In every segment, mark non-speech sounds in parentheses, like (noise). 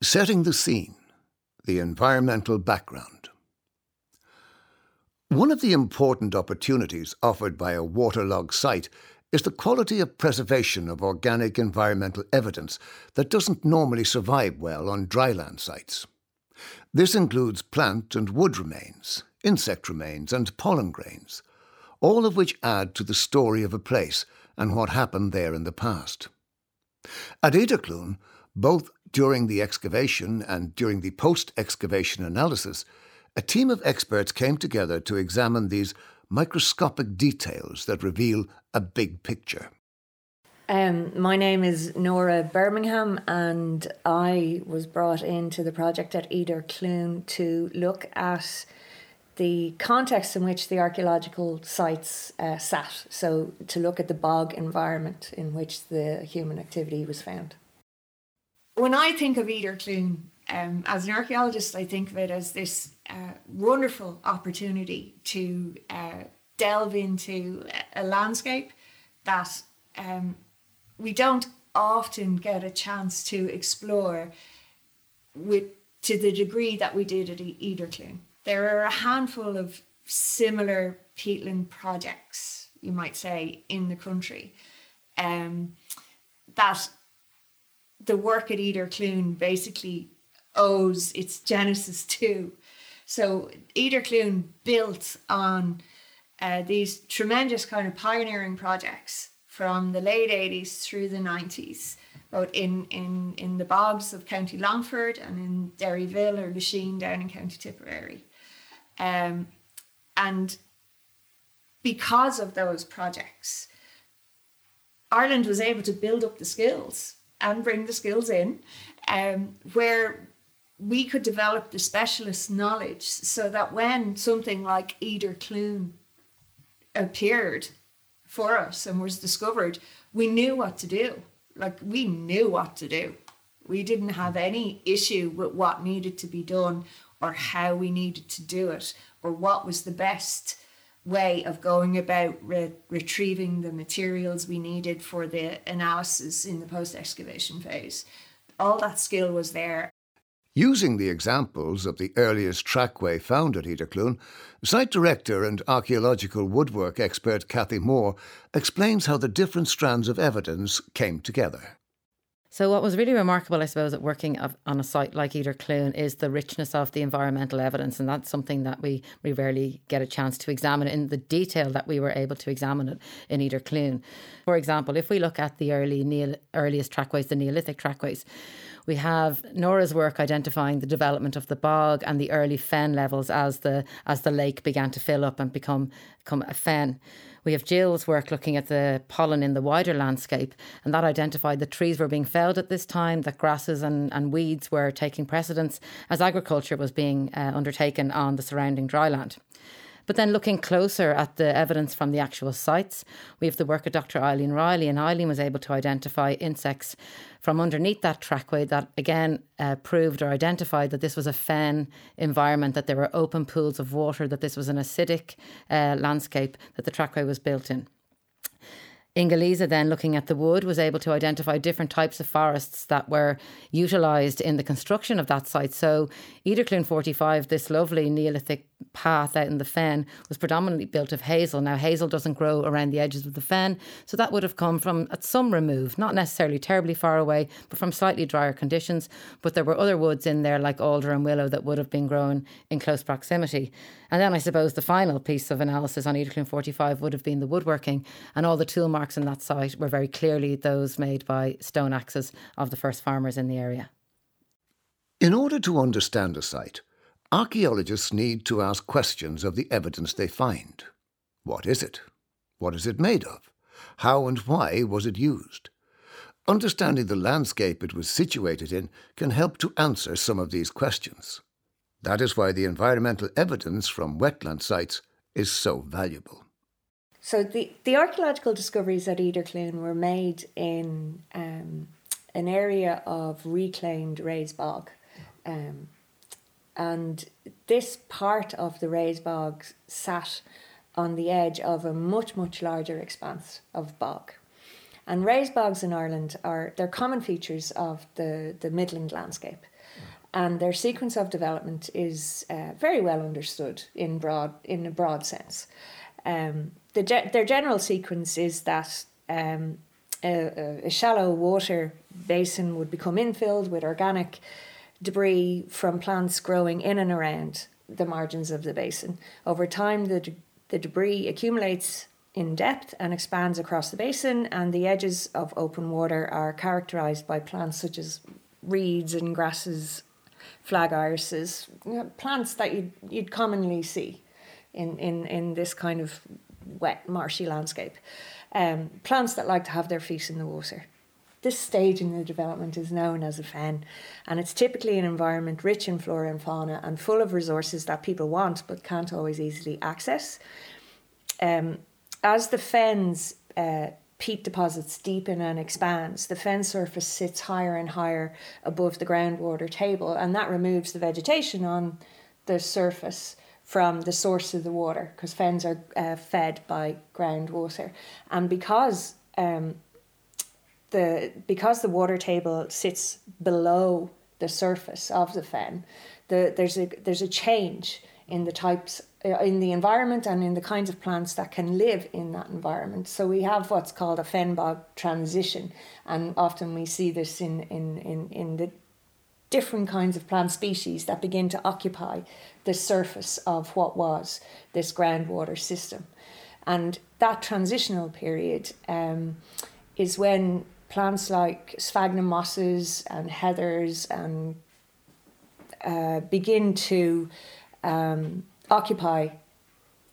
Setting the scene, the environmental background. One of the important opportunities offered by a waterlogged site is the quality of preservation of organic environmental evidence that doesn't normally survive well on dryland sites. This includes plant and wood remains, insect remains, and pollen grains, all of which add to the story of a place and what happened there in the past. At Edercloon, both during the excavation and during the post excavation analysis, a team of experts came together to examine these microscopic details that reveal a big picture. Um, my name is Nora Bermingham, and I was brought into the project at Edercloon to look at the context in which the archaeological sites uh, sat. So, to look at the bog environment in which the human activity was found. When I think of Edercloon, um, as an archaeologist, I think of it as this uh, wonderful opportunity to uh, delve into a landscape that um, we don't often get a chance to explore with to the degree that we did at Edercloon. There are a handful of similar peatland projects, you might say, in the country um, that the work at Edercloon basically owes its genesis (laughs) to. So Edercloon built on uh, these tremendous kind of pioneering projects from the late 80s through the 90s, both in, in, in the bogs of County Longford and in Derryville or Lisheen down in County Tipperary. Um, and because of those projects, Ireland was able to build up the skills and bring the skills in, um, where we could develop the specialist knowledge so that when something like Edercloon appeared for us and was discovered, we knew what to do. Like we knew what to do. We didn't have any issue with what needed to be done or how we needed to do it or what was the best way of going about re- retrieving the materials we needed for the analysis in the post excavation phase. All that skill was there Using the examples of the earliest trackway found at Edercloon, site director and archaeological woodwork expert Cathy Moore explains how the different strands of evidence came together. So, what was really remarkable, I suppose, at working on a site like Edercloon is the richness of the environmental evidence, and that's something that we, we rarely get a chance to examine in the detail that we were able to examine it in Edercloon. For example, if we look at the early Neol- earliest trackways, the Neolithic trackways, we have Nora's work identifying the development of the bog and the early fen levels as the as the lake began to fill up and become become a fen. We have Gill's work looking at the pollen in the wider landscape, and that identified that trees were being felled at this time, that grasses and, and weeds were taking precedence as agriculture was being uh, undertaken on the surrounding dryland. But then looking closer at the evidence from the actual sites, we have the work of Dr. Eileen Reilly, and Eileen was able to identify insects from underneath that trackway that again uh, proved or identified that this was a fen environment, that there were open pools of water, that this was an acidic uh, landscape that the trackway was built in. Ingelise, then looking at the wood, was able to identify different types of forests that were utilised in the construction of that site. So, Edercloon 45, this lovely Neolithic path out in the fen was predominantly built of hazel. Now, hazel doesn't grow around the edges of the fen, so that would have come from at some remove, not necessarily terribly far away, but from slightly drier conditions. But there were other woods in there, like alder and willow, that would have been grown in close proximity. And then I suppose the final piece of analysis on Edercloon 45 would have been the woodworking, and all the tool marks in that site were very clearly those made by stone axes of the first farmers in the area. In order to understand a site, Archaeologists need to ask questions of the evidence they find. What is it? What is it made of? How and why was it used? Understanding the landscape it was situated in can help to answer some of these questions. That is why the environmental evidence from wetland sites is so valuable. So the, the archaeological discoveries at Edercloon were made in um, an area of reclaimed raised bog. Um, and this part of the raised bog sat on the edge of a much, much larger expanse of bog. And raised bogs in Ireland are they're common features of the, the Midland landscape. And their sequence of development is uh, very well understood in broad in a broad sense. Um, the their general sequence is that um, a, a, shallow water basin would become infilled with organic debris from plants growing in and around the margins of the basin. Over time, the, the debris accumulates in depth and expands across the basin, and the edges of open water are characterized by plants such as reeds and grasses, flag irises, plants that you'd, you'd commonly see in, in, in this kind of wet, marshy landscape. Um, plants that like to have their feet in the water. This stage in the development is known as a fen, and it's typically an environment rich in flora and fauna and full of resources that people want but can't always easily access. Um, as the fens uh, peat deposits deepen and expands, the fen surface sits higher and higher above the groundwater table, and that removes the vegetation on the surface from the source of the water because fens are uh, fed by groundwater, and because um, the because the water table sits below the surface of the fen, the, there's a there's a change in the types uh, in the environment and in the kinds of plants that can live in that environment. So we have what's called a fen bog transition, and often we see this in, in, in, in the different kinds of plant species that begin to occupy the surface of what was this groundwater system. And that transitional period um, is when plants like sphagnum mosses and heathers and uh, begin to um, occupy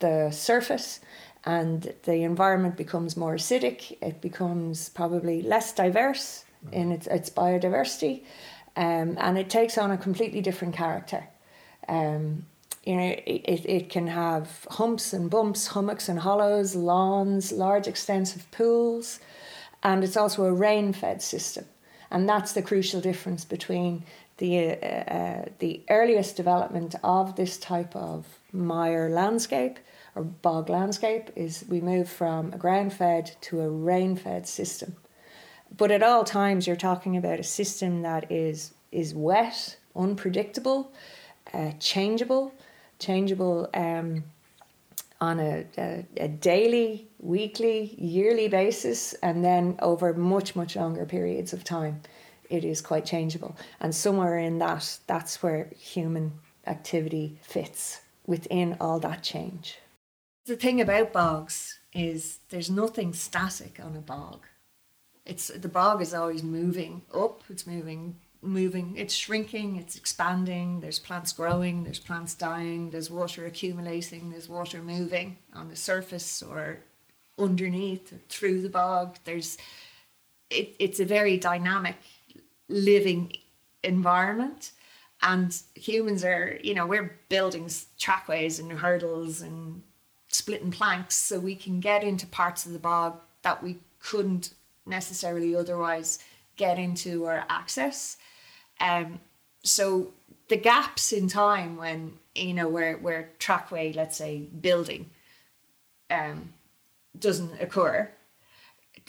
the surface and the environment becomes more acidic, it becomes probably less diverse in its, its biodiversity, um, and it takes on a completely different character. Um, you know, it, it can have humps and bumps, hummocks and hollows, lawns, large extensive pools, and it's also a rain fed system. And that's the crucial difference between the, uh, uh, the earliest development of this type of mire landscape or bog landscape is we move from a ground fed to a rain fed system. But at all times, you're talking about a system that is, is wet, unpredictable, uh, changeable, changeable um, on a, a, a, daily, weekly, yearly basis, and then over much, much longer periods of time it is quite changeable. And somewhere in that, that's where human activity fits within all that change. The thing about bogs is there's nothing static on a bog. It's the bog is always moving up, it's moving moving, it's shrinking, it's expanding, there's plants growing, there's plants dying, there's water accumulating, there's water moving on the surface or underneath or through the bog. There's it, it's a very dynamic living environment. And humans are you know we're building trackways and hurdles and splitting planks so we can get into parts of the bog that we couldn't necessarily otherwise get into or access um so the gaps in time when you know where where trackway let's say building um doesn't occur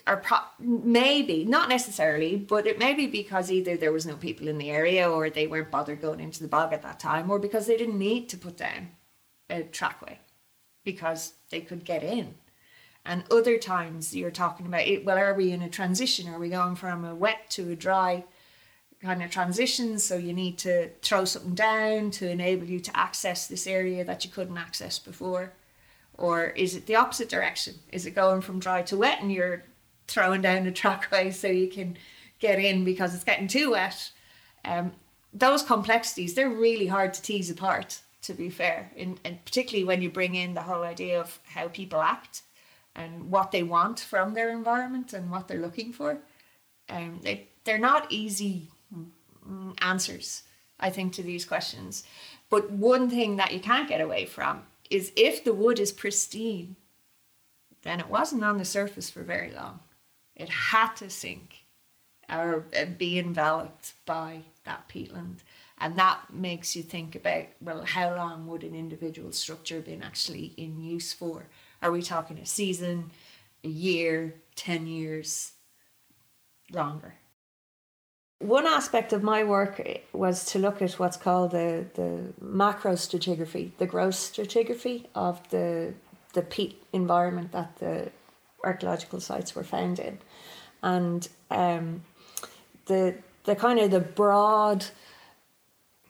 are pro- maybe not necessarily, but it may be because either there was no people in the area or they weren't bothered going into the bog at that time, or because they didn't need to put down a trackway because they could get in. And other times you're talking about it. Well, are we in a transition? Are we going from a wet to a dry kind of transitions. So you need to throw something down to enable you to access this area that you couldn't access before. Or is it the opposite direction? Is it going from dry to wet and you're throwing down the trackway so you can get in because it's getting too wet. Um, those complexities, they're really hard to tease apart, to be fair, in, and particularly when you bring in the whole idea of how people act and what they want from their environment and what they're looking for. Um, they, they're not easy answers, I think, to these questions. But one thing that you can't get away from is if the wood is pristine, then it wasn't on the surface for very long. It had to sink or uh, be enveloped by that peatland. And that makes you think about well, how long would an individual structure been actually in use for? Are we talking a season, a year, 10 years? longer. One aspect of my work was to look at what's called the, the macro stratigraphy, the gross stratigraphy of the, the peat environment that the archaeological sites were found in. And um, the, the kind of the broad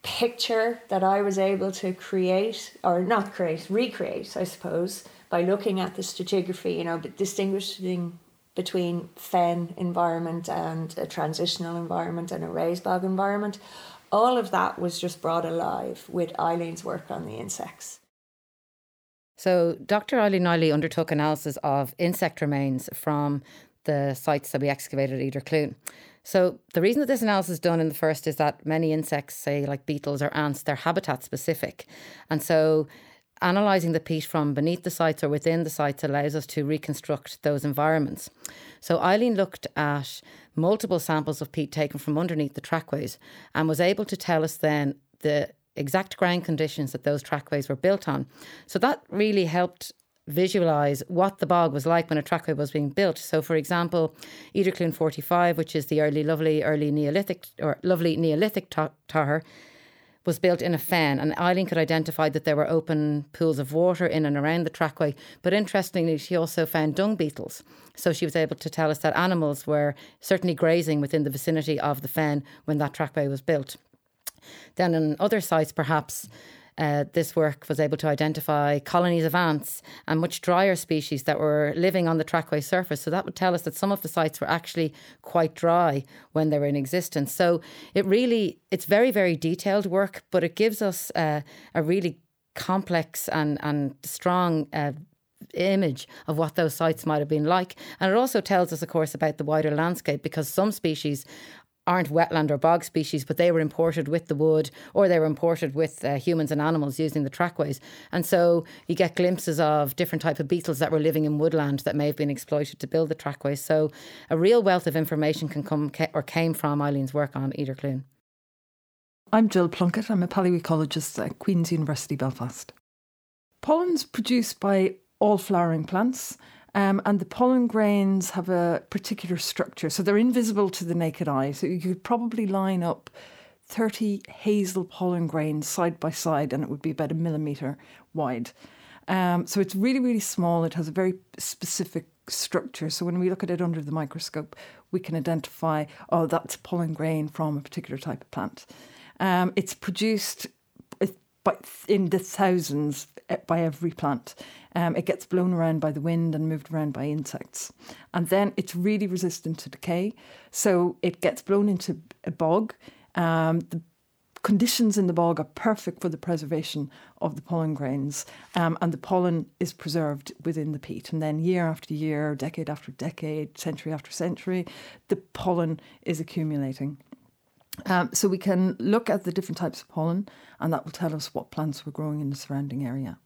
picture that I was able to create, or not create, recreate, I suppose, by looking at the stratigraphy, you know, but distinguishing between fen environment and a transitional environment and a raised bog environment. All of that was just brought alive with Eileen's work on the insects. So, Dr. Eileen Reilly undertook analysis of insect remains from the sites that we excavated at Edercloon. So, the reason that this analysis is done in the first is that many insects, say like beetles or ants, they're habitat specific. And so, analysing the peat from beneath the sites or within the sites allows us to reconstruct those environments. So Eileen looked at multiple samples of peat taken from underneath the trackways and was able to tell us then the exact ground conditions that those trackways were built on. So that really helped visualize what the bog was like when a trackway was being built. So, for example, Idir 45, which is the early, lovely, early Neolithic or lovely Neolithic tar, was built in a fen, and Eileen could identify that there were open pools of water in and around the trackway. But interestingly, she also found dung beetles. So she was able to tell us that animals were certainly grazing within the vicinity of the fen when that trackway was built. Then, on other sites, perhaps uh, this work was able to identify colonies of ants and much drier species that were living on the trackway surface. So that would tell us that some of the sites were actually quite dry when they were in existence. So it really, it's very, very detailed work, but it gives us uh, a really complex and, and strong uh, image of what those sites might have been like. And it also tells us, of course, about the wider landscape because some species aren't wetland or bog species, but they were imported with the wood or they were imported with uh, humans and animals using the trackways. And so you get glimpses of different type of beetles that were living in woodland that may have been exploited to build the trackways. So a real wealth of information can come or came from Eileen's work on Edercloon. I'm Gill Plunkett. I'm a paleoecologist at Queen's University Belfast. Pollen's produced by all flowering plants um, and the pollen grains have a particular structure. So they're invisible to the naked eye. So you could probably line up 30 hazel pollen grains side by side, and it would be about a millimetre wide. Um, so it's really, really small. It has a very specific structure. So when we look at it under the microscope, we can identify, oh, that's pollen grain from a particular type of plant. Um, it's produced in the thousands eh, by every plant. Um, it gets blown around by the wind and moved around by insects. And then it's really resistant to decay. So it gets blown into a bog. Um, the conditions in the bog are perfect for the preservation of the pollen grains, um, and the pollen is preserved within the peat. And then, year after year, decade after decade, century after century, the pollen is accumulating. Um, so we can look at the different types of pollen, and that will tell us what plants were growing in the surrounding area.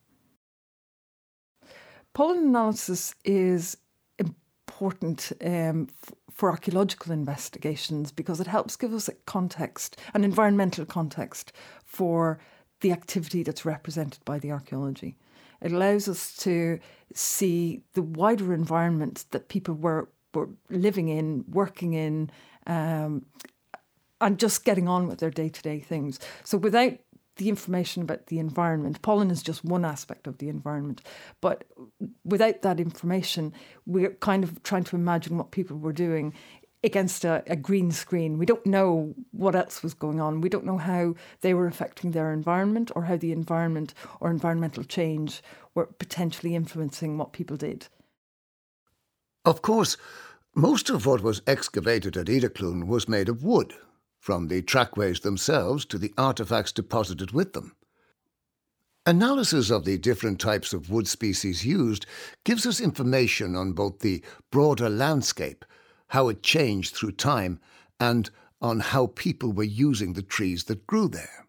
Pollen analysis is important um, f- for archaeological investigations because it helps give us a context, an environmental context for the activity that's represented by the archaeology. It allows us to see the wider environment that people were, were living in, working in, um, and just getting on with their day to day things. So without the information about the environment, pollen is just one aspect of the environment. But without that information, we're kind of trying to imagine what people were doing against a, a, green screen. We don't know what else was going on. We don't know how they were affecting their environment or how the environment or environmental change were potentially influencing what people did. Of course, most of what was excavated at Idir was made of wood, from the trackways themselves to the artefacts deposited with them. Analysis of the different types of wood species used gives us information on both the broader landscape, how it changed through time, and on how people were using the trees that grew there.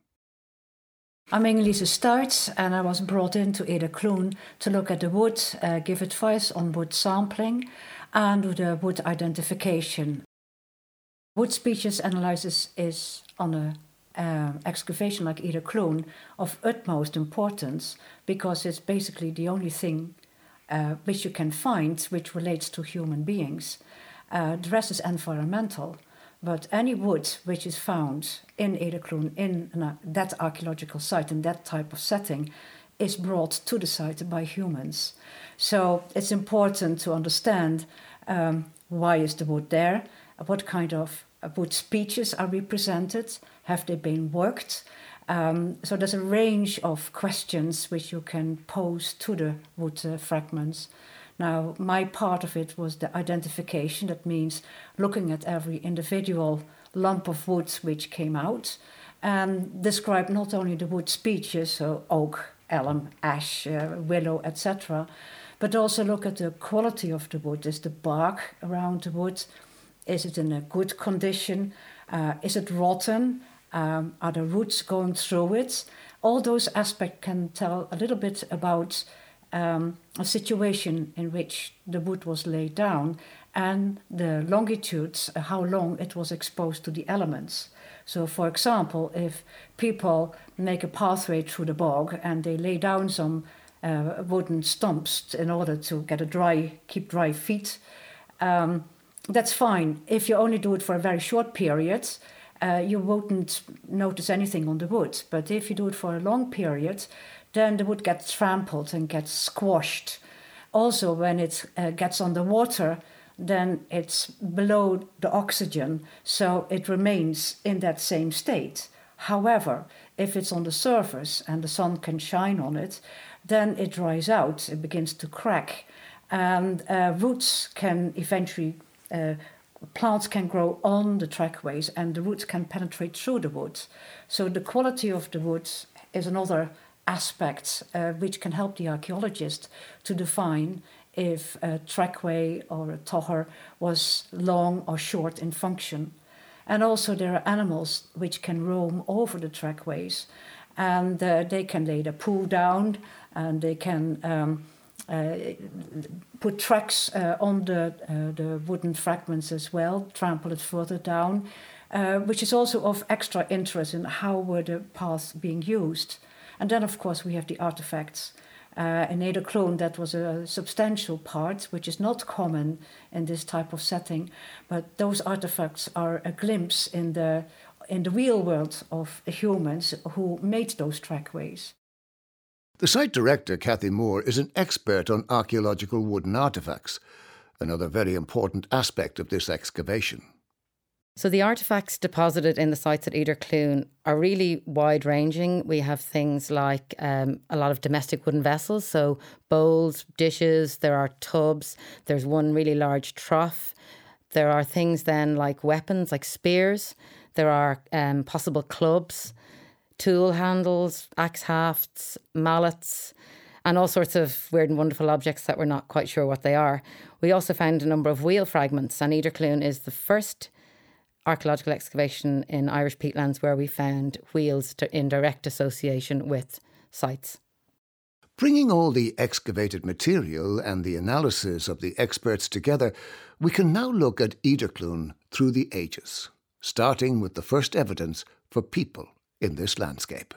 I'm Ingelise Stuijts, and I was brought into Edercloon to look at the wood, uh, give advice on wood sampling, and wood identification. Wood species analysis is on a uh, excavation like Edercloon of utmost importance because it's basically the only thing uh, which you can find which relates to human beings. Uh, the rest is environmental. But any wood which is found in Edercloon, in that archaeological site, in that type of setting, is brought to the site by humans. So it's important to understand um, why is the wood there, what kind of wood species are represented, have they been worked. Um, so there's a range of questions which you can pose to the wood uh, fragments. Now, my part of it was the identification. That means looking at every individual lump of wood which came out and describe not only the wood species, so oak, elm, ash, uh, willow, etc., but also look at the quality of the wood. Is the bark around the wood? Is it in a good condition? Uh, is it rotten? Um, are the roots going through it? All those aspects can tell a little bit about um, a situation in which the wood was laid down and the longitudes, uh, how long it was exposed to the elements. So, for example, if people make a pathway through the bog and they lay down some uh, wooden stumps in order to get a dry, keep dry feet, um, that's fine. If you only do it for a very short period, uh, you wouldn't notice anything on the wood. But if you do it for a long period, then the wood gets trampled and gets squashed. Also, when it uh, gets on the water, then it's below the oxygen, so it remains in that same state. However, if it's on the surface and the sun can shine on it, then it dries out, it begins to crack, and uh, roots can eventually, uh, plants can grow on the trackways, and the roots can penetrate through the woods. So the quality of the woods is another aspect uh, which can help the archaeologist to define if a trackway or a togher was long or short in function. And also, there are animals which can roam over the trackways and uh, they can lay their poo down and they can um, put tracks uh, on the, uh, the wooden fragments as well, trample it further down, uh, which is also of extra interest in how were the paths being used. And then, of course, we have the artifacts. Uh, in Edercloon, that was a substantial part, which is not common in this type of setting. But those artifacts are a glimpse in the in the real world of humans who made those trackways. The site director, Cathy Moore, is an expert on archaeological wooden artifacts, another very important aspect of this excavation. So the artefacts deposited in the sites at Edercloon are really wide ranging. We have things like um, a lot of domestic wooden vessels, so bowls, dishes, there are tubs, there's one really large trough. There are things then like weapons, like spears. There are um, possible clubs, tool handles, axe hafts, mallets, and all sorts of weird and wonderful objects that we're not quite sure what they are. We also found a number of wheel fragments, and Edercloon is the first archaeological excavation in Irish peatlands where we found wheels in direct association with sites. Bringing all the excavated material and the analysis of the experts together, we can now look at Edercloon through the ages, starting with the first evidence for people in this landscape.